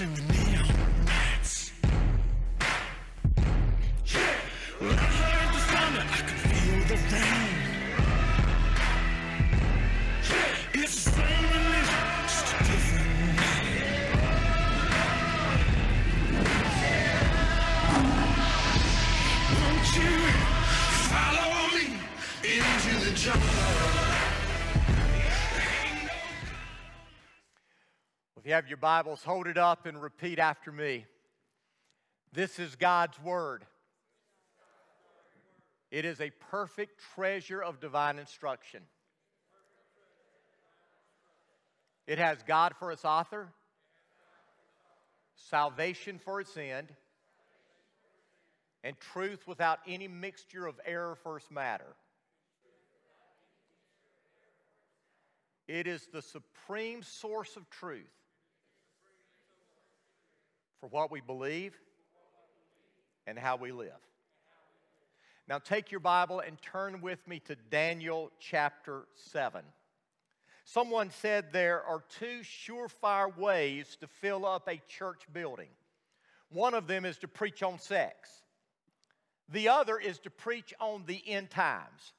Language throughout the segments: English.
and the you have your Bibles, hold it up and repeat after me. This is God's Word. It is a perfect treasure of divine instruction. It has God for its author, salvation for its end, and truth without any mixture of error for its matter. It is the supreme source of truth for what we believe and how we live. Now, take your Bible and turn with me to Daniel chapter 7. Someone said there are two surefire ways to fill up a church building. One of them is to preach on sex, the other is to preach on the end times.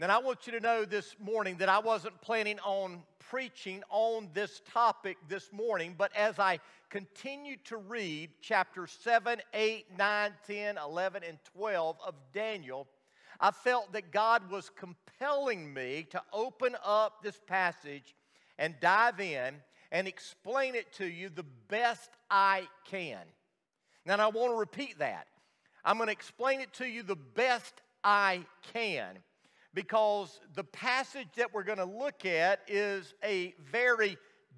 And I want you to know this morning that I wasn't planning on preaching on this topic this morning, but as I continue to read chapters 7, 8, 9, 10, 11, and 12 of Daniel, I felt that God was compelling me to open up this passage and dive in and explain it to you the best I can. Now, I want to repeat that. I'm going to explain it to you the best I can because the passage that we're going to look at is a very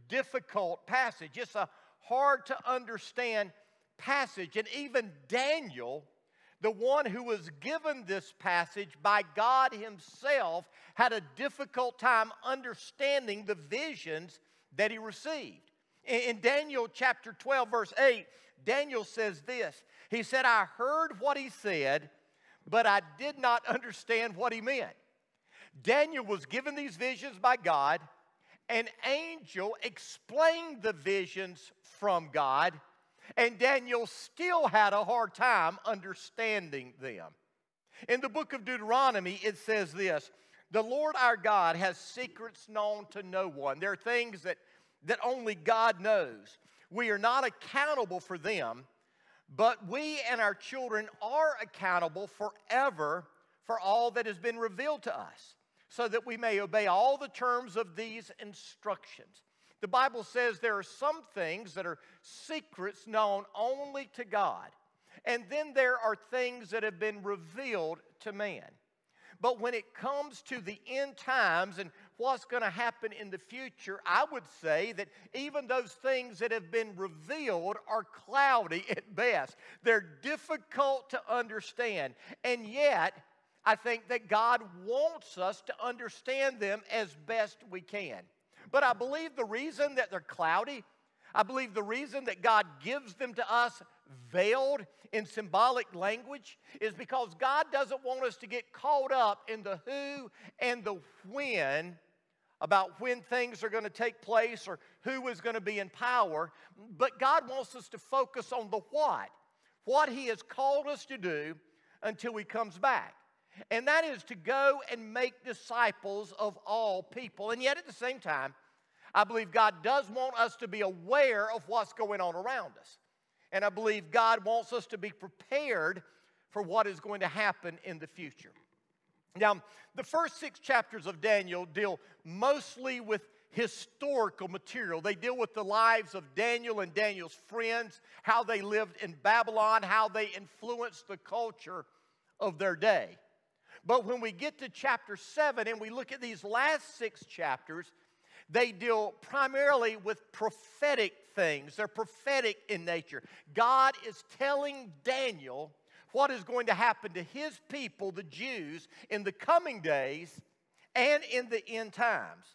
difficult passage. It's a hard to understand passage. And even Daniel, the one who was given this passage by God Himself, had a difficult time understanding the visions that he received. In Daniel chapter 12, verse 8, Daniel says this He said, I heard what he said, but I did not understand what he meant. Daniel was given these visions by God. An angel explained the visions from God, and Daniel still had a hard time understanding them. In the book of Deuteronomy, it says this The Lord our God has secrets known to no one. There are things that, that only God knows. We are not accountable for them, but we and our children are accountable forever for all that has been revealed to us so that we may obey all the terms of these instructions. The Bible says there are some things that are secrets known only to God, and then there are things that have been revealed to man. But when it comes to the end times and what's going to happen in the future, I would say that even those things that have been revealed are cloudy at best. They're difficult to understand. And yet, I think that God wants us to understand them as best we can. But I believe the reason that they're cloudy, I believe the reason that God gives them to us veiled in symbolic language is because God doesn't want us to get caught up in the who and the when about when things are going to take place or who is going to be in power. But God wants us to focus on the what, what He has called us to do until He comes back and that is to go and make disciples of all people. And yet, at the same time, I believe God does want us to be aware of what's going on around us. And I believe God wants us to be prepared for what is going to happen in the future. Now, the first six chapters of Daniel deal mostly with historical material. They deal with the lives of Daniel and Daniel's friends, how they lived in Babylon, how they influenced the culture of their day. But when we get to chapter 7 and we look at these last six chapters, they deal primarily with prophetic things. They're prophetic in nature. God is telling Daniel what is going to happen to his people, the Jews, in the coming days and in the end times.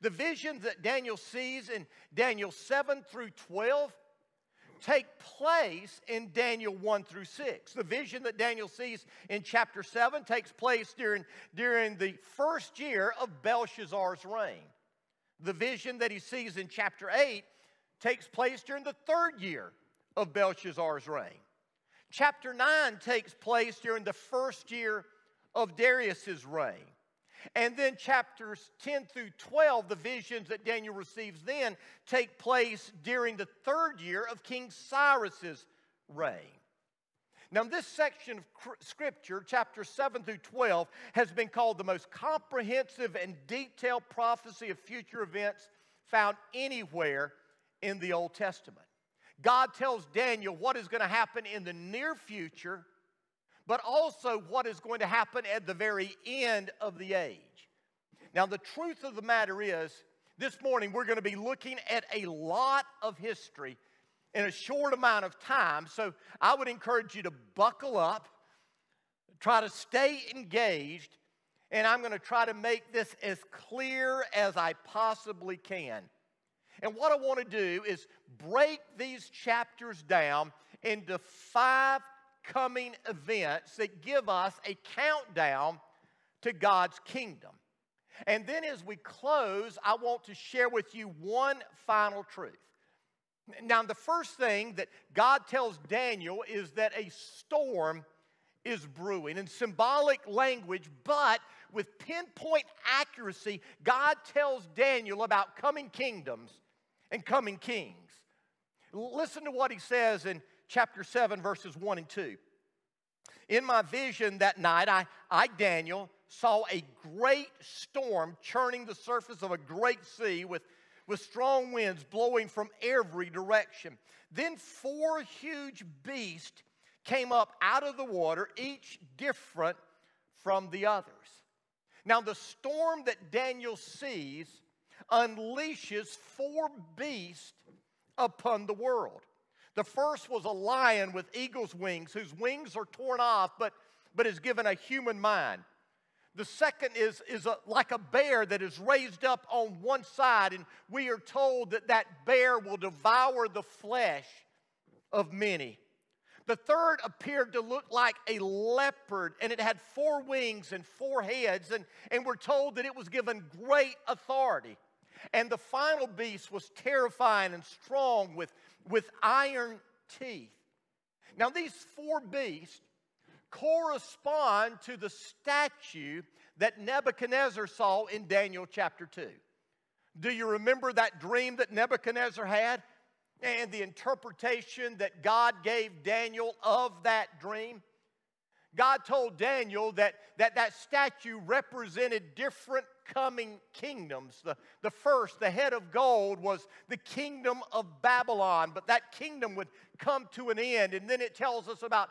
The visions that Daniel sees in Daniel 7 through 12 take place in Daniel 1 through 6. The vision that Daniel sees in chapter 7 takes place during, during the first year of Belshazzar's reign. The vision that he sees in chapter 8 takes place during the third year of Belshazzar's reign. Chapter 9 takes place during the first year of Darius's reign. And then chapters 10 through 12, the visions that Daniel receives then, take place during the third year of King Cyrus's reign. Now, this section of Scripture, chapter 7 through 12, has been called the most comprehensive and detailed prophecy of future events found anywhere in the Old Testament. God tells Daniel what is going to happen in the near future but also what is going to happen at the very end of the age. Now, the truth of the matter is, this morning we're going to be looking at a lot of history in a short amount of time. So I would encourage you to buckle up, try to stay engaged, and I'm going to try to make this as clear as I possibly can. And what I want to do is break these chapters down into five upcoming events that give us a countdown to God's kingdom. And then as we close, I want to share with you one final truth. Now, the first thing that God tells Daniel is that a storm is brewing. In symbolic language, but with pinpoint accuracy, God tells Daniel about coming kingdoms and coming kings. Listen to what he says in chapter 7, verses 1 and 2. In my vision that night, I, I, Daniel, saw a great storm churning the surface of a great sea with, with strong winds blowing from every direction. Then four huge beasts came up out of the water, each different from the others. Now, the storm that Daniel sees unleashes four beasts upon the world. The first was a lion with eagle's wings, whose wings are torn off, but, but is given a human mind. The second is, is a, like a bear that is raised up on one side, and we are told that that bear will devour the flesh of many. The third appeared to look like a leopard, and it had four wings and four heads, and, and we're told that it was given great authority. And the final beast was terrifying and strong with with iron teeth. Now, these four beasts correspond to the statue that Nebuchadnezzar saw in Daniel chapter 2. Do you remember that dream that Nebuchadnezzar had and the interpretation that God gave Daniel of that dream? God told Daniel that that, that statue represented different coming kingdoms. The, the first, the head of gold, was the kingdom of Babylon, but that kingdom would come to an end. And then it tells us about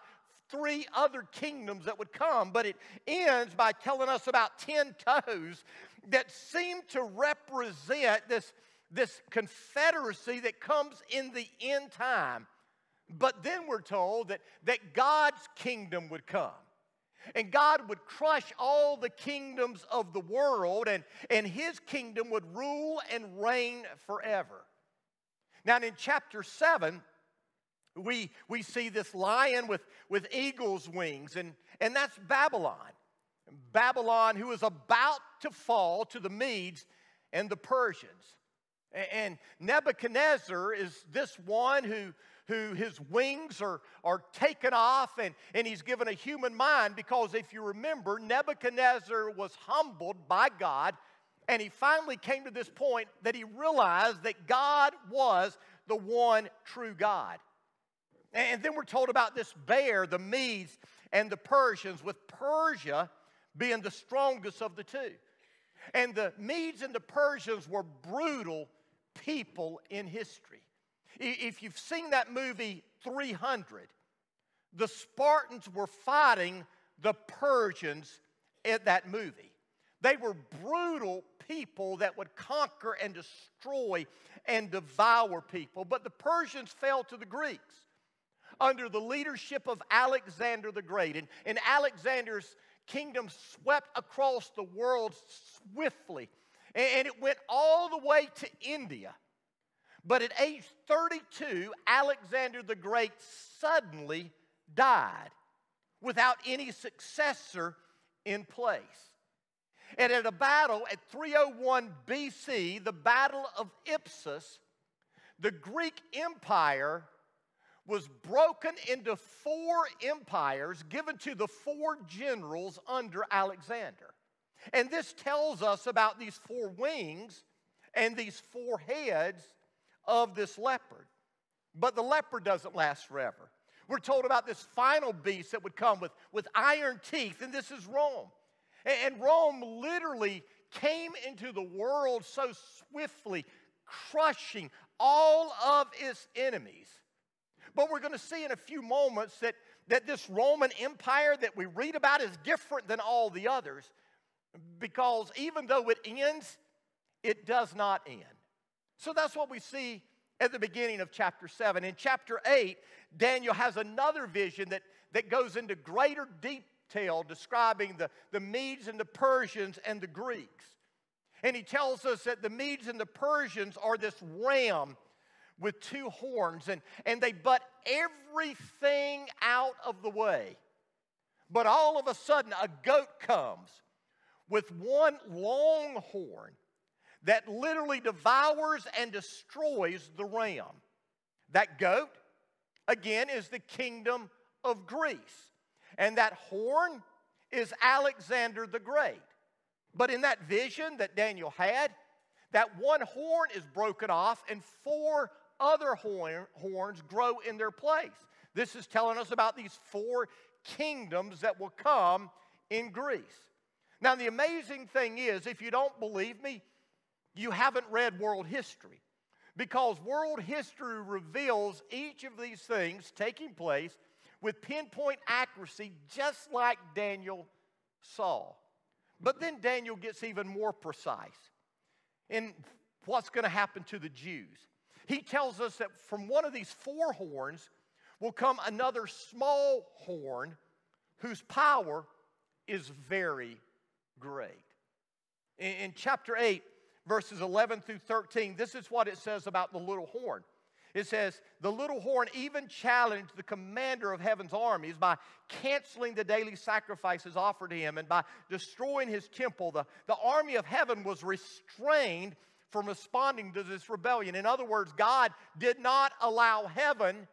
three other kingdoms that would come, but it ends by telling us about 10 toes that seem to represent this, this confederacy that comes in the end time. But then we're told that, that God's kingdom would come and God would crush all the kingdoms of the world, and, and his kingdom would rule and reign forever. Now, in chapter 7, we, we see this lion with, with eagle's wings, and, and that's Babylon. Babylon, who is about to fall to the Medes and the Persians. And Nebuchadnezzar is this one who, who his wings are, are taken off and, and he's given a human mind because if you remember, Nebuchadnezzar was humbled by God And he finally came to this point that he realized that God was the one true God. And then we're told about this bear, the Medes and the Persians, with Persia being the strongest of the two. And the Medes and the Persians were brutal people in history. If you've seen that movie 300, the Spartans were fighting the Persians in that movie. They were brutal people that would conquer and destroy and devour people. But the Persians fell to the Greeks under the leadership of Alexander the Great. And, and Alexander's kingdom swept across the world swiftly, and, and it went all the way to India. But at age 32, Alexander the Great suddenly died without any successor in place. And at a battle at 301 BC, the Battle of Ipsus, the Greek Empire was broken into four empires given to the four generals under Alexander. And this tells us about these four wings and these four heads of this leopard. But the leopard doesn't last forever. We're told about this final beast that would come with, with iron teeth, and this is Rome. And, Rome literally came into the world so swiftly, crushing all of its enemies. But we're going to see in a few moments that, that this Roman Empire that we read about is different than all the others because even though it ends, it does not end. So that's what we see at the beginning of chapter 7. In chapter 8, Daniel has another vision that, that goes into greater detail describing the, the Medes and the Persians and the Greeks. And he tells us that the Medes and the Persians are this ram with two horns, and, and they butt everything out of the way. But all of a sudden, a goat comes with one long horn that literally devours and destroys the ram. That goat, again, is the kingdom of Greece. And that horn is Alexander the Great. But in that vision that Daniel had, that one horn is broken off and four other horn, horns grow in their place. This is telling us about these four kingdoms that will come in Greece. Now, the amazing thing is, if you don't believe me, you haven't read world history. Because world history reveals each of these things taking place with pinpoint accuracy, just like Daniel saw. But then Daniel gets even more precise in what's going to happen to the Jews. He tells us that from one of these four horns will come another small horn whose power is very great. In, in chapter 8, verses 11 through 13, this is what it says about the little horn. It says, The little horn even challenged the commander of heaven's armies by canceling the daily sacrifices offered to him and by destroying his temple. The, the army of heaven was restrained from responding to this rebellion. In other words, God did not allow heaven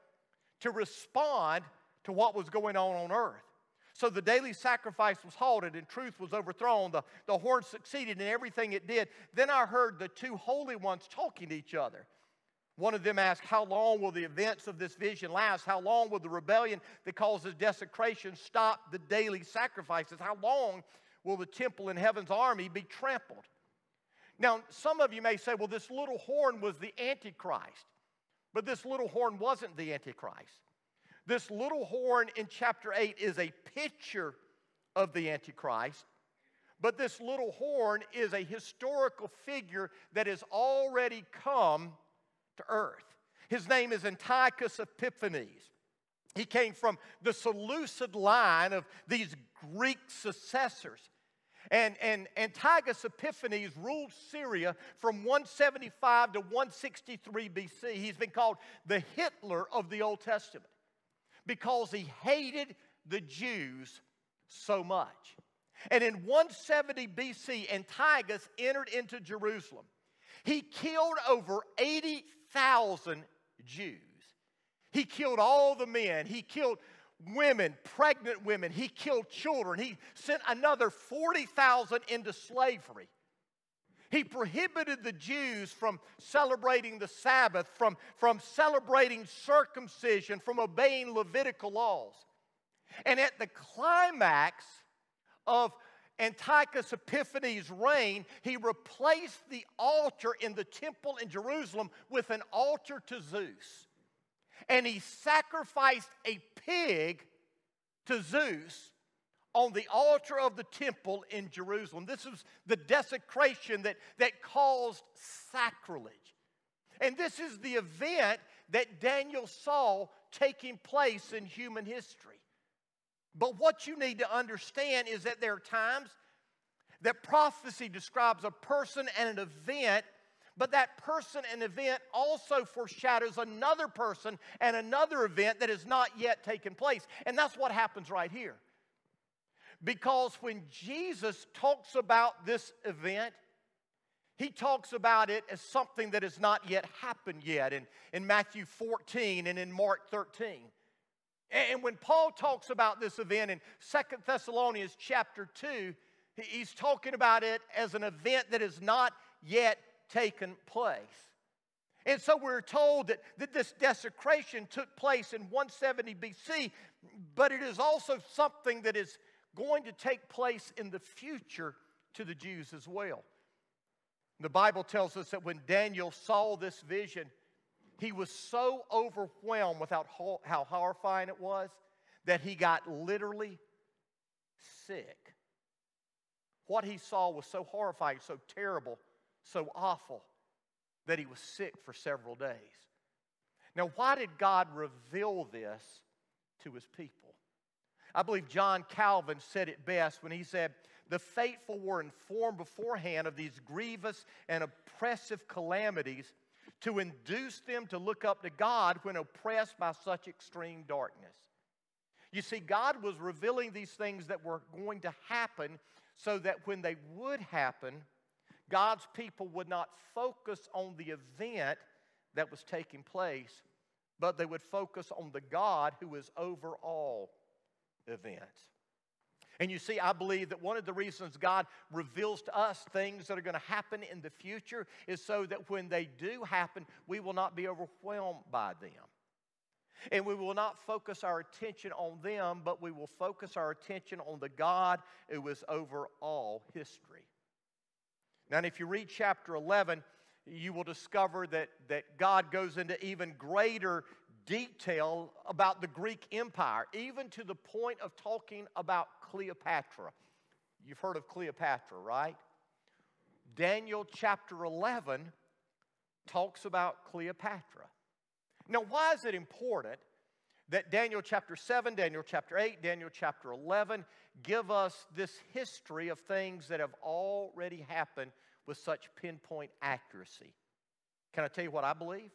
to respond to what was going on on earth. So the daily sacrifice was halted and truth was overthrown. The, the horn succeeded in everything it did. Then I heard the two holy ones talking to each other. One of them asked, How long will the events of this vision last? How long will the rebellion that causes desecration stop the daily sacrifices? How long will the temple in heaven's army be trampled? Now, some of you may say, well, this little horn was the Antichrist. But this little horn wasn't the Antichrist. This little horn in chapter 8 is a picture of the Antichrist. But this little horn is a historical figure that has already come to earth. His name is Antiochus Epiphanes. He came from the Seleucid line of these Greek successors. And, and Antiochus Epiphanes ruled Syria from 175 to 163 BC. He's been called the Hitler of the Old Testament because he hated the Jews so much. And in 170 BC, Antiochus entered into Jerusalem. He killed over 80,000 Jews. He killed all the men. He killed women, pregnant women. He killed children. He sent another 40,000 into slavery. He prohibited the Jews from celebrating the Sabbath, from, from celebrating circumcision, from obeying Levitical laws. And at the climax of Antiochus Epiphanes' reign, he replaced the altar in the temple in Jerusalem with an altar to Zeus. And he sacrificed a pig to Zeus on the altar of the temple in Jerusalem. This was the desecration that, that caused sacrilege. And this is the event that Daniel saw taking place in human history. But what you need to understand is that there are times that prophecy describes a person and an event, but that person and event also foreshadows another person and another event that has not yet taken place. And that's what happens right here. Because when Jesus talks about this event, he talks about it as something that has not yet happened yet in, in Matthew 14 and in Mark 13. And when Paul talks about this event in Second Thessalonians chapter 2, he's talking about it as an event that has not yet taken place. And so we're told that, that this desecration took place in 170 BC, but it is also something that is going to take place in the future to the Jews as well. The Bible tells us that when Daniel saw this vision, he was so overwhelmed with how, how horrifying it was that he got literally sick. What he saw was so horrifying, so terrible, so awful that he was sick for several days. Now, why did God reveal this to his people? I believe John Calvin said it best when he said, The faithful were informed beforehand of these grievous and oppressive calamities to induce them to look up to God when oppressed by such extreme darkness. You see, God was revealing these things that were going to happen so that when they would happen, God's people would not focus on the event that was taking place, but they would focus on the God who is over all events. And you see, I believe that one of the reasons God reveals to us things that are going to happen in the future is so that when they do happen, we will not be overwhelmed by them. And we will not focus our attention on them, but we will focus our attention on the God who is over all history. Now, if you read chapter 11, you will discover that, that God goes into even greater detail about the Greek Empire, even to the point of talking about Cleopatra. You've heard of Cleopatra, right? Daniel chapter 11 talks about Cleopatra. Now, why is it important that Daniel chapter 7, Daniel chapter 8, Daniel chapter 11 give us this history of things that have already happened with such pinpoint accuracy? Can I tell you what I believe?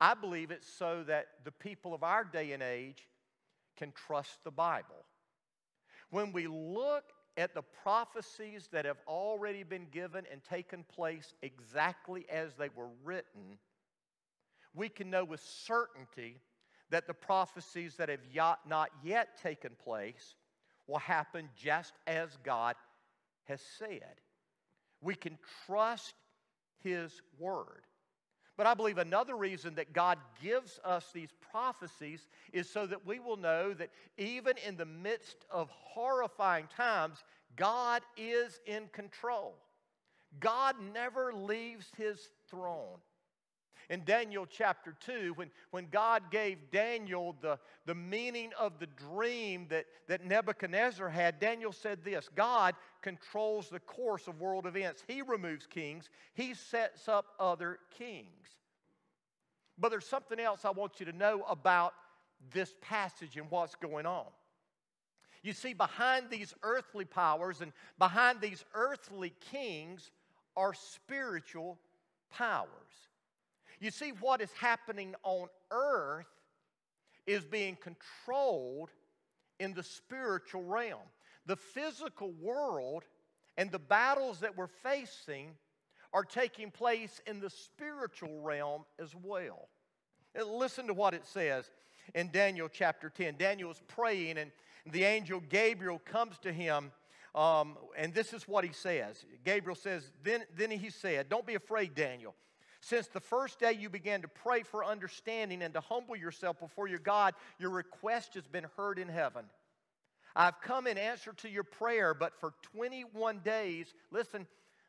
I believe it's so that the people of our day and age can trust the Bible. When we look at the prophecies that have already been given and taken place exactly as they were written, we can know with certainty that the prophecies that have not yet taken place will happen just as God has said. We can trust His Word. But I believe another reason that God gives us these prophecies is so that we will know that even in the midst of horrifying times, God is in control. God never leaves his throne. In Daniel chapter 2, when, when God gave Daniel the, the meaning of the dream that, that Nebuchadnezzar had, Daniel said this God controls the course of world events. He removes kings, He sets up other kings. But there's something else I want you to know about this passage and what's going on. You see, behind these earthly powers and behind these earthly kings are spiritual powers. You see, what is happening on earth is being controlled in the spiritual realm. The physical world and the battles that we're facing are taking place in the spiritual realm as well. Listen to what it says in Daniel chapter 10. Daniel is praying, and the angel Gabriel comes to him Um, and this is what he says Gabriel says, then, then he said, Don't be afraid, Daniel. Since the first day you began to pray for understanding and to humble yourself before your God, your request has been heard in heaven. I've come in answer to your prayer, but for 21 days, listen,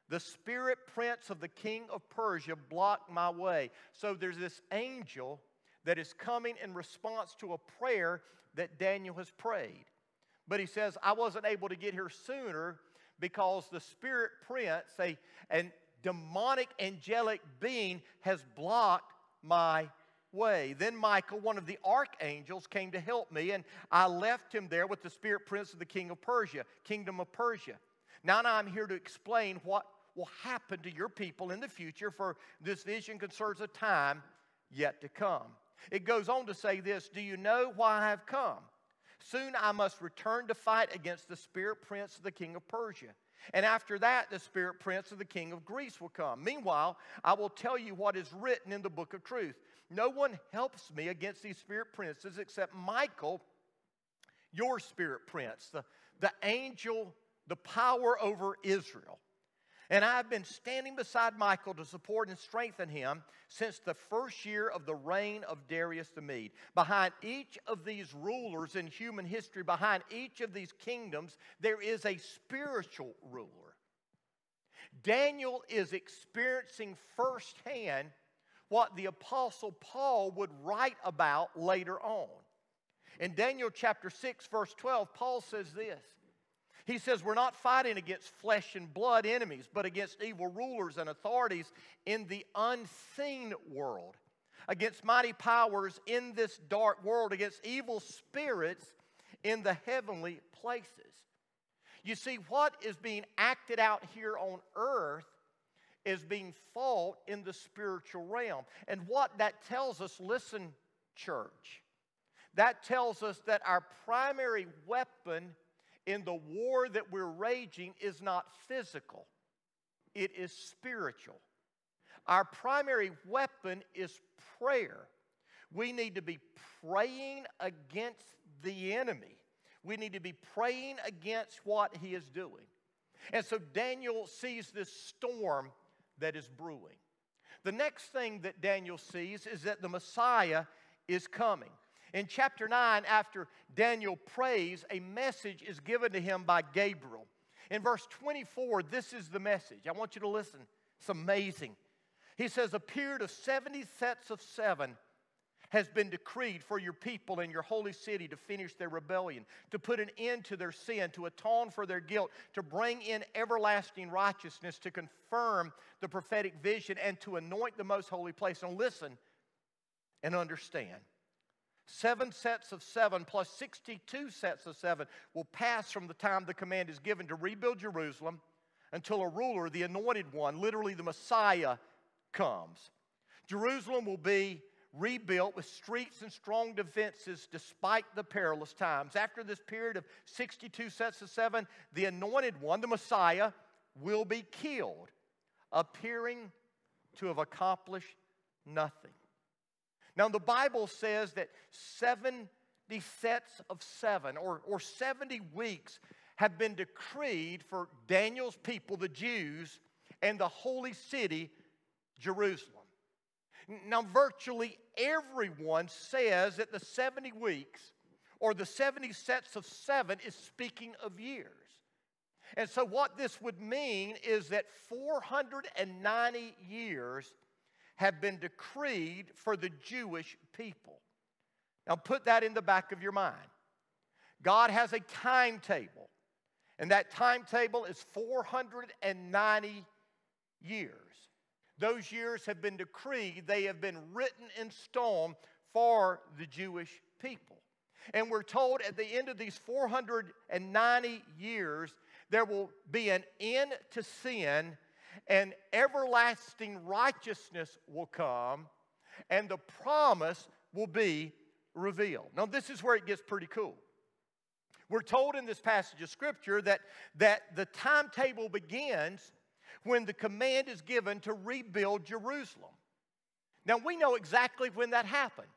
the spirit prince of the king of Persia blocked my way. So there's this angel that is coming in response to a prayer that Daniel has prayed. But he says, I wasn't able to get here sooner because the spirit prince, a, an demonic angelic being, has blocked my way. Then Michael, one of the archangels, came to help me, and I left him there with the spirit prince of the king of Persia, kingdom of Persia. Now, now I'm here to explain what will happen to your people in the future, for this vision concerns a time yet to come. It goes on to say this Do you know why I have come? Soon I must return to fight against the spirit prince of the king of Persia. And after that, the spirit prince of the king of Greece will come. Meanwhile, I will tell you what is written in the book of truth. No one helps me against these spirit princes except Michael, your spirit prince, the, the angel, the power over Israel. And I've been standing beside Michael to support and strengthen him since the first year of the reign of Darius the Mede. Behind each of these rulers in human history, behind each of these kingdoms, there is a spiritual ruler. Daniel is experiencing firsthand what the Apostle Paul would write about later on. In Daniel chapter 6, verse 12, Paul says this he says, We're not fighting against flesh and blood enemies, but against evil rulers and authorities in the unseen world, against mighty powers in this dark world, against evil spirits in the heavenly places. You see, what is being acted out here on earth is being fought in the spiritual realm. And what that tells us, listen, church, that tells us that our primary weapon in the war that we're raging is not physical, it is spiritual. Our primary weapon is prayer. We need to be praying against the enemy. We need to be praying against what he is doing. And so Daniel sees this storm that is brewing. The next thing that Daniel sees is that the Messiah is coming. In chapter 9, after Daniel prays, a message is given to him by Gabriel. In verse 24, this is the message. I want you to listen. It's amazing. He says, A period of 70 sets of seven has been decreed for your people in your holy city to finish their rebellion, to put an end to their sin, to atone for their guilt, to bring in everlasting righteousness, to confirm the prophetic vision, and to anoint the most holy place. Now, listen and understand. Seven sets of seven plus 62 sets of seven will pass from the time the command is given to rebuild Jerusalem until a ruler, the anointed one, literally the Messiah, comes. Jerusalem will be rebuilt with streets and strong defenses despite the perilous times. After this period of 62 sets of seven, the anointed one, the Messiah, will be killed, appearing to have accomplished nothing. Now, the Bible says that 70 sets of seven or, or 70 weeks have been decreed for Daniel's people, the Jews, and the holy city, Jerusalem. Now, virtually everyone says that the 70 weeks or the 70 sets of seven is speaking of years. And so, what this would mean is that 490 years have been decreed for the Jewish people. Now, put that in the back of your mind. God has a timetable, and that timetable is 490 years. Those years have been decreed, they have been written in stone for the Jewish people. And we're told at the end of these 490 years, there will be an end to sin and everlasting righteousness will come, and the promise will be revealed. Now, this is where it gets pretty cool. We're told in this passage of Scripture that, that the timetable begins when the command is given to rebuild Jerusalem. Now, we know exactly when that happened.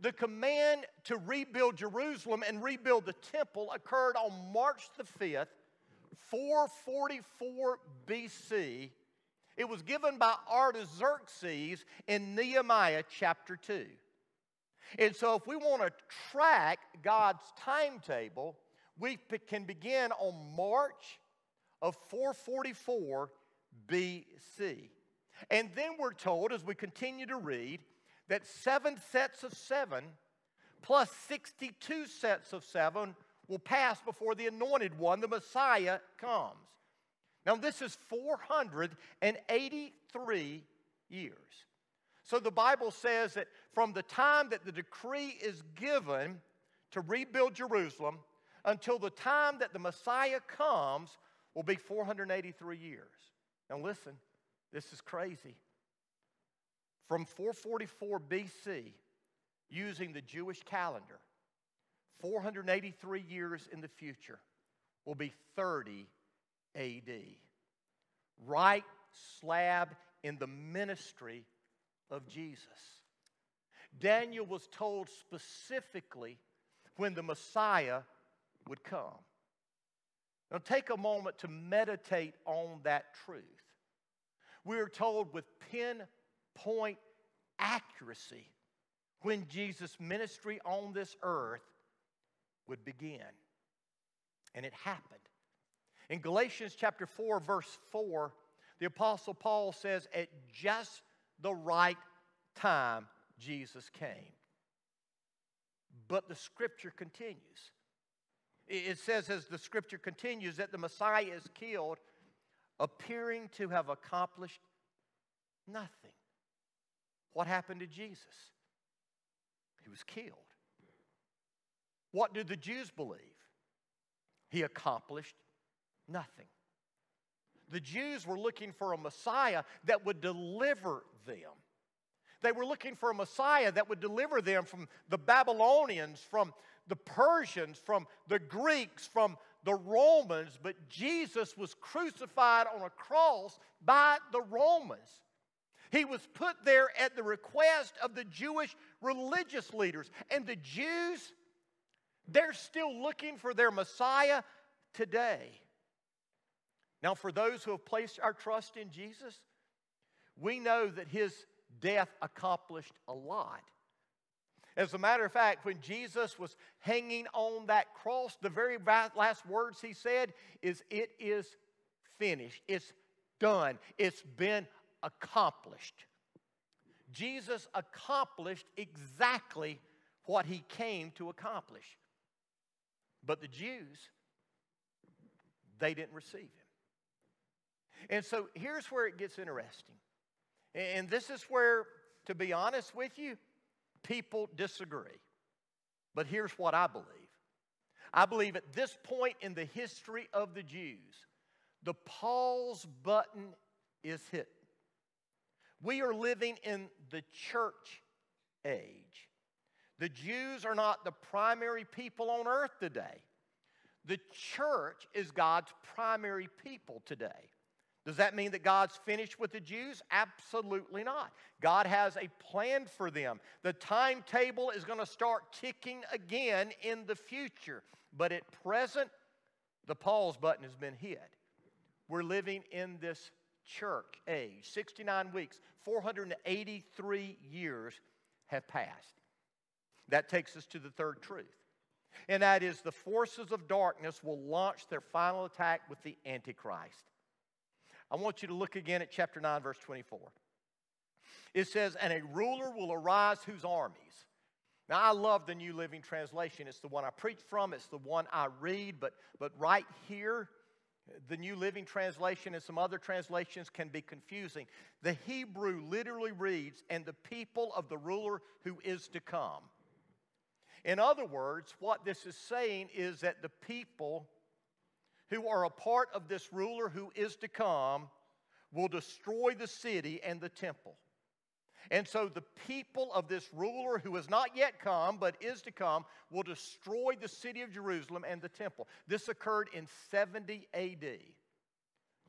The command to rebuild Jerusalem and rebuild the temple occurred on March the 5th, 444 BC. It was given by Artaxerxes in Nehemiah chapter 2. And so, if we want to track God's timetable, we can begin on March of 444 BC. And then we're told, as we continue to read, that seven sets of seven plus 62 sets of seven will pass before the anointed one, the Messiah, comes. Now, this is 483 years. So the Bible says that from the time that the decree is given to rebuild Jerusalem until the time that the Messiah comes will be 483 years. Now, listen, this is crazy. From 444 BC, using the Jewish calendar, 483 years in the future will be 30 AD. Right slab in the ministry of Jesus. Daniel was told specifically when the Messiah would come. Now, take a moment to meditate on that truth. We are told with pinpoint accuracy when Jesus' ministry on this earth would begin. And it happened. In Galatians chapter 4, verse 4, the Apostle Paul says, At just the right time, Jesus came. But the scripture continues. It says, as the scripture continues, that the Messiah is killed appearing to have accomplished nothing. What happened to Jesus? He was killed. What did the Jews believe? He accomplished nothing. The Jews were looking for a Messiah that would deliver them. They were looking for a Messiah that would deliver them from the Babylonians, from the Persians, from the Greeks, from the Romans, but Jesus was crucified on a cross by the Romans. He was put there at the request of the Jewish religious leaders. And the Jews, they're still looking for their Messiah today. Now, for those who have placed our trust in Jesus, we know that his death accomplished a lot. As a matter of fact, when Jesus was hanging on that cross, the very last words he said is, It is finished. It's done. It's been accomplished. Jesus accomplished exactly what he came to accomplish. But the Jews, they didn't receive him. And so here's where it gets interesting. And this is where, to be honest with you, people disagree. But here's what I believe I believe at this point in the history of the Jews, the pause button is hit. We are living in the church age. The Jews are not the primary people on earth today. The church is God's primary people today. Does that mean that God's finished with the Jews? Absolutely not. God has a plan for them. The timetable is going to start ticking again in the future. But at present, the pause button has been hit. We're living in this church age. 69 weeks, 483 years have passed. That takes us to the third truth. And that is the forces of darkness will launch their final attack with the Antichrist. I want you to look again at chapter 9, verse 24. It says, And a ruler will arise whose armies. Now, I love the New Living Translation. It's the one I preach from, it's the one I read, but, but right here, the New Living Translation and some other translations can be confusing. The Hebrew literally reads, And the people of the ruler who is to come. In other words, what this is saying is that the people who are a part of this ruler who is to come will destroy the city and the temple. And so the people of this ruler who has not yet come but is to come will destroy the city of Jerusalem and the temple. This occurred in 70 AD.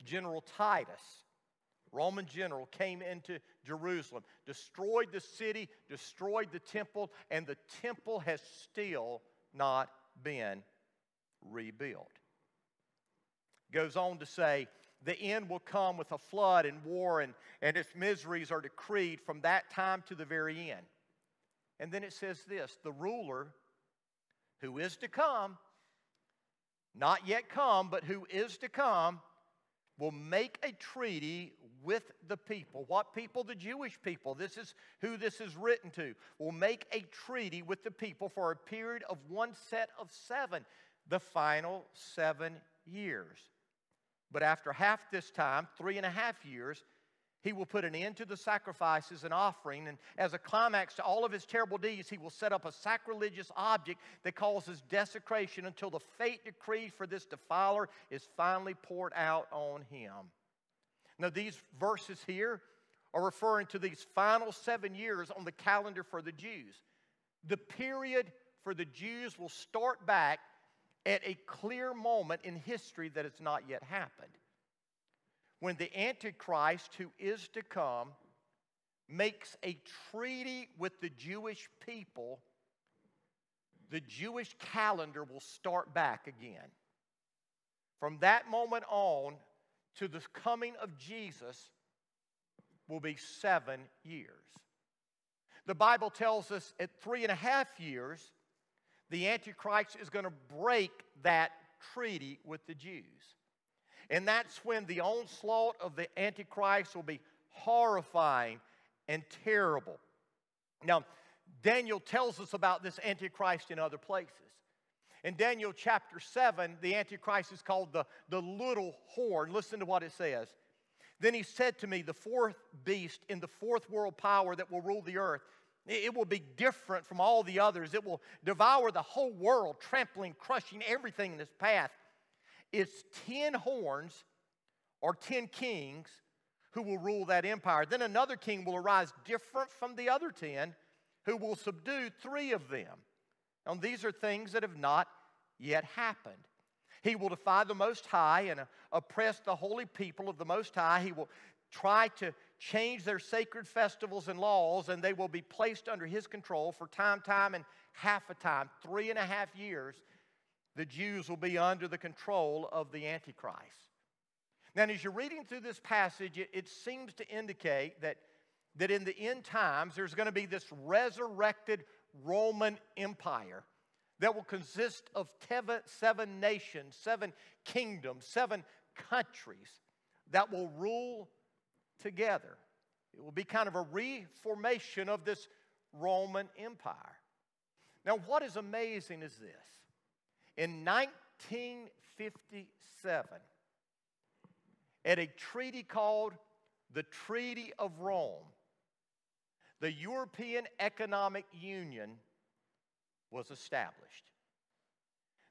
General Titus, Roman general, came into Jerusalem, destroyed the city, destroyed the temple, and the temple has still not been rebuilt. goes on to say, the end will come with a flood and war, and, and its miseries are decreed from that time to the very end. And then it says this the ruler who is to come, not yet come, but who is to come, will make a treaty with the people. What people? The Jewish people. This is who this is written to. Will make a treaty with the people for a period of one set of seven, the final seven years. But after half this time, three and a half years, he will put an end to the sacrifices and offering, and as a climax to all of his terrible deeds, he will set up a sacrilegious object that causes desecration until the fate decreed for this defiler is finally poured out on him. Now, these verses here are referring to these final seven years on the calendar for the Jews. The period for the Jews will start back at a clear moment in history that has not yet happened. When the Antichrist, who is to come, makes a treaty with the Jewish people, the Jewish calendar will start back again. From that moment on to the coming of Jesus will be seven years. The Bible tells us at three and a half years, the Antichrist is going to break that treaty with the Jews. And that's when the onslaught of the Antichrist will be horrifying and terrible. Now, Daniel tells us about this Antichrist in other places. In Daniel chapter 7, the Antichrist is called the, the little horn. Listen to what it says. Then he said to me, The fourth beast in the fourth world power that will rule the earth it will be different from all the others. It will devour the whole world, trampling, crushing everything in its path. It's 10 horns or 10 kings who will rule that empire. Then another king will arise different from the other 10 who will subdue three of them. And these are things that have not yet happened. He will defy the Most High and oppress the holy people of the Most High. He will try to change their sacred festivals and laws, and they will be placed under his control for time, time, and half a time. Three and a half years, the Jews will be under the control of the Antichrist. Now, as you're reading through this passage, it, it seems to indicate that, that in the end times, there's going to be this resurrected Roman Empire that will consist of seven nations, seven kingdoms, seven countries that will rule together. It will be kind of a reformation of this Roman Empire. Now, what is amazing is this. In 1957, at a treaty called the Treaty of Rome, the European Economic Union was established.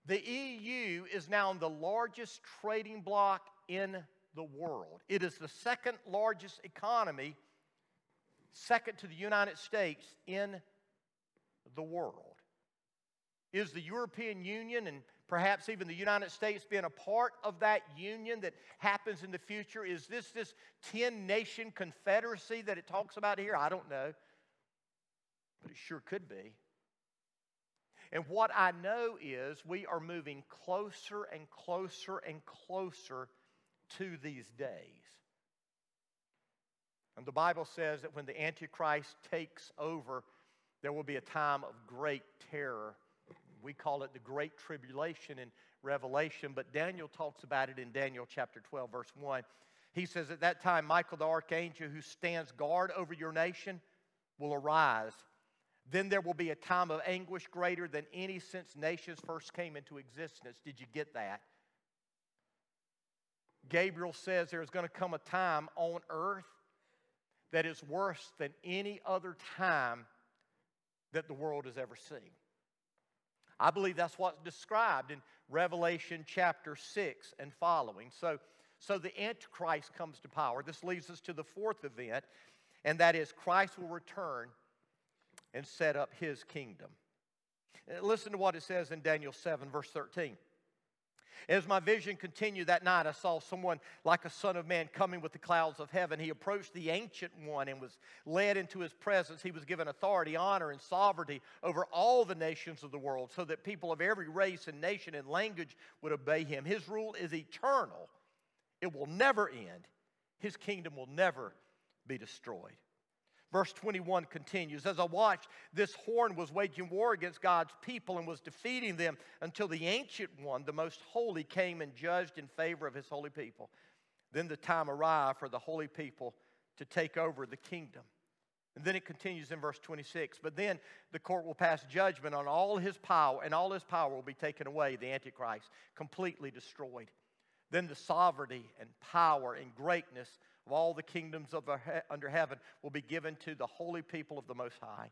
The EU is now the largest trading bloc in the world. It is the second largest economy, second to the United States, in the world. Is the European Union and perhaps even the United States being a part of that union that happens in the future? Is this this 10 nation confederacy that it talks about here? I don't know. But it sure could be. And what I know is we are moving closer and closer and closer to these days. And the Bible says that when the Antichrist takes over, there will be a time of great terror. We call it the Great Tribulation in Revelation, but Daniel talks about it in Daniel chapter 12, verse 1. He says, At that time, Michael the archangel, who stands guard over your nation, will arise. Then there will be a time of anguish greater than any since nations first came into existence. Did you get that? Gabriel says there's going to come a time on earth that is worse than any other time that the world has ever seen. I believe that's what's described in Revelation chapter 6 and following. So, so the Antichrist comes to power. This leads us to the fourth event, and that is Christ will return and set up his kingdom. Uh, listen to what it says in Daniel 7, verse 13. As my vision continued that night, I saw someone like a son of man coming with the clouds of heaven. He approached the ancient one and was led into his presence. He was given authority, honor, and sovereignty over all the nations of the world so that people of every race and nation and language would obey him. His rule is eternal It will never end. His kingdom will never be destroyed. Verse 21 continues As I watched, this horn was waging war against God's people and was defeating them until the ancient one, the most holy, came and judged in favor of his holy people. Then the time arrived for the holy people to take over the kingdom. And then it continues in verse 26. But then the court will pass judgment on all his power, and all his power will be taken away, the Antichrist, completely destroyed. Then the sovereignty and power and greatness of all the kingdoms of under heaven will be given to the holy people of the Most High.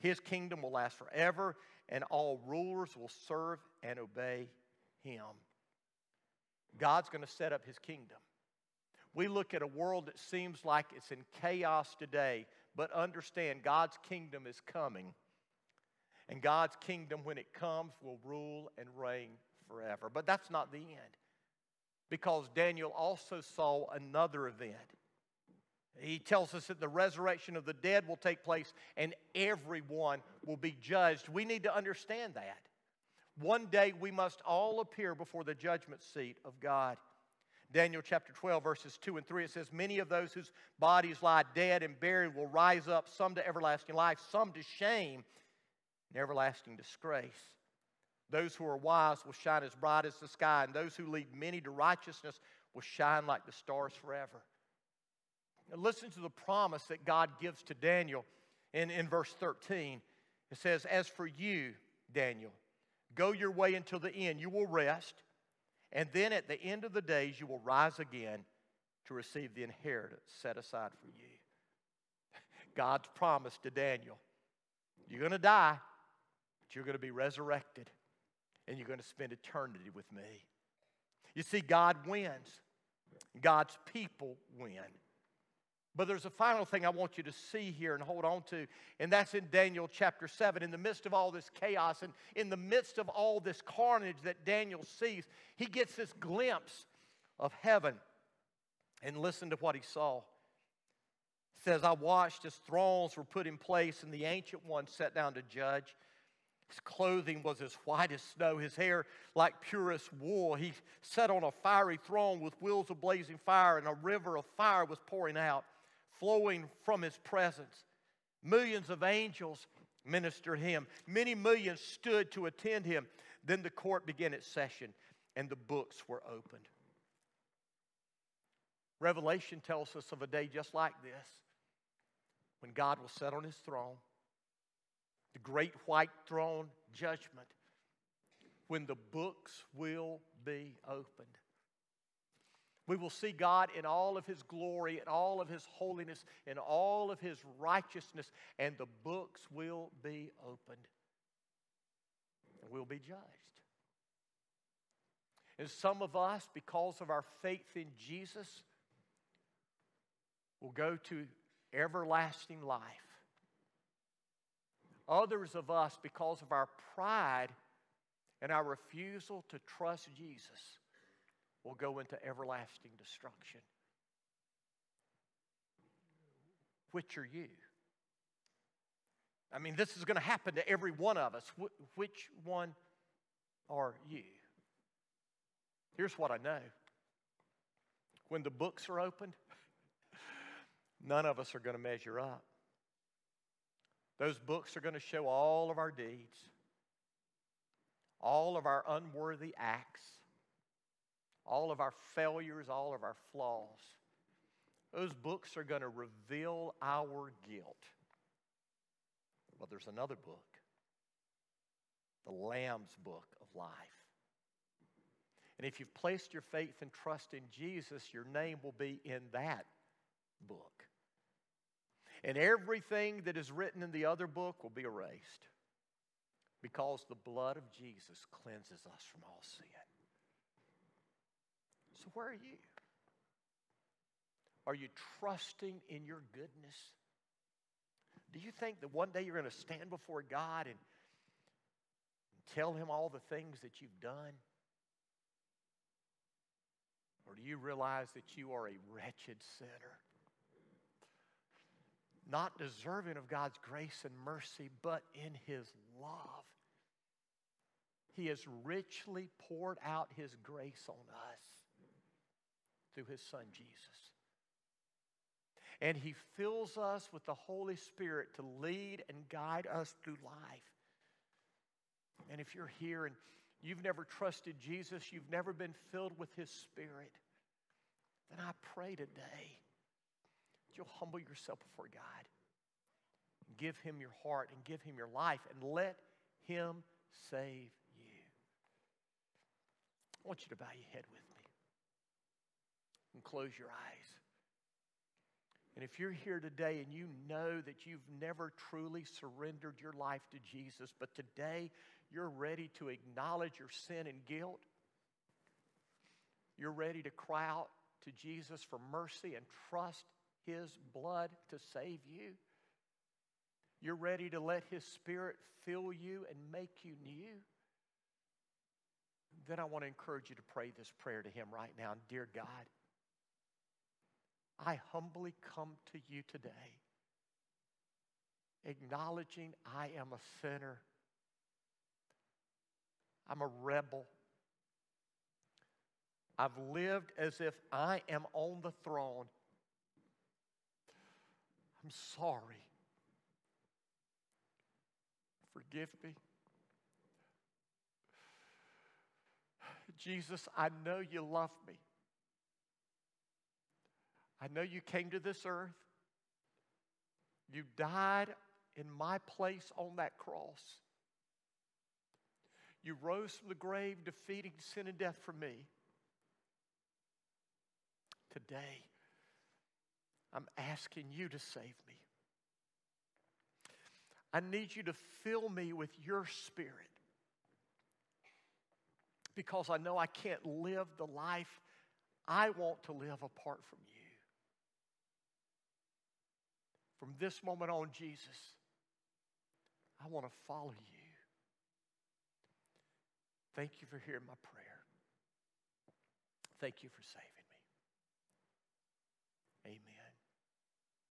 His kingdom will last forever, and all rulers will serve and obey him. God's going to set up his kingdom. We look at a world that seems like it's in chaos today, but understand God's kingdom is coming. And God's kingdom, when it comes, will rule and reign forever. But that's not the end because Daniel also saw another event. He tells us that the resurrection of the dead will take place and everyone will be judged. We need to understand that. One day we must all appear before the judgment seat of God. Daniel chapter 12, verses 2 and 3, it says, Many of those whose bodies lie dead and buried will rise up, some to everlasting life, some to shame and everlasting disgrace. Those who are wise will shine as bright as the sky, and those who lead many to righteousness will shine like the stars forever. Now listen to the promise that God gives to Daniel in, in verse 13. It says, As for you, Daniel, go your way until the end. You will rest, and then at the end of the days, you will rise again to receive the inheritance set aside for you. God's promise to Daniel you're going to die, but you're going to be resurrected and you're going to spend eternity with me. You see, God wins, God's people win. But there's a final thing I want you to see here and hold on to, and that's in Daniel chapter 7. In the midst of all this chaos and in the midst of all this carnage that Daniel sees, he gets this glimpse of heaven. And listen to what he saw. It says, I watched as thrones were put in place, and the ancient one sat down to judge. His clothing was as white as snow, his hair like purest wool. He sat on a fiery throne with wheels of blazing fire, and a river of fire was pouring out, flowing from his presence. Millions of angels ministered him. Many millions stood to attend him. Then the court began its session, and the books were opened. Revelation tells us of a day just like this when God will sit on his throne the great white throne judgment, when the books will be opened. We will see God in all of His glory, in all of His holiness, in all of His righteousness, and the books will be opened. And we'll be judged. And some of us, because of our faith in Jesus, will go to everlasting life. Others of us, because of our pride and our refusal to trust Jesus, will go into everlasting destruction. Which are you? I mean, this is going to happen to every one of us. Wh- which one are you? Here's what I know when the books are opened, none of us are going to measure up. Those books are going to show all of our deeds, all of our unworthy acts, all of our failures, all of our flaws. Those books are going to reveal our guilt. But there's another book, the Lamb's book of life. And if you've placed your faith and trust in Jesus, your name will be in that book. And everything that is written in the other book will be erased because the blood of Jesus cleanses us from all sin. So, where are you? Are you trusting in your goodness? Do you think that one day you're going to stand before God and tell Him all the things that you've done? Or do you realize that you are a wretched sinner? Not deserving of God's grace and mercy, but in His love. He has richly poured out His grace on us. through his son Jesus. And he fills us with the Holy Spirit to lead and guide us through life. And if you're here and you've never trusted Jesus, you've never been filled with his Spirit, then I pray today you'll humble yourself before God. Give him your heart and give him your life and let him save you. I want you to bow your head with me and close your eyes. And if you're here today and you know that you've never truly surrendered your life to Jesus, but today you're ready to acknowledge your sin and guilt, you're ready to cry out to Jesus for mercy and trust His blood to save you, you're ready to let His Spirit fill you and make you new, then I want to encourage you to pray this prayer to Him right now. Dear God, I humbly come to you today, acknowledging I am a sinner. I'm a rebel. I've lived as if I am on the throne. I'm sorry. Forgive me. Jesus, I know you love me. I know you came to this earth. You died in my place on that cross. You rose from the grave, defeating sin and death for me. Today, I'm asking you to save me. I need you to fill me with your spirit because I know I can't live the life I want to live apart from you. From this moment on, Jesus, I want to follow you. Thank you for hearing my prayer. Thank you for saving me. Amen.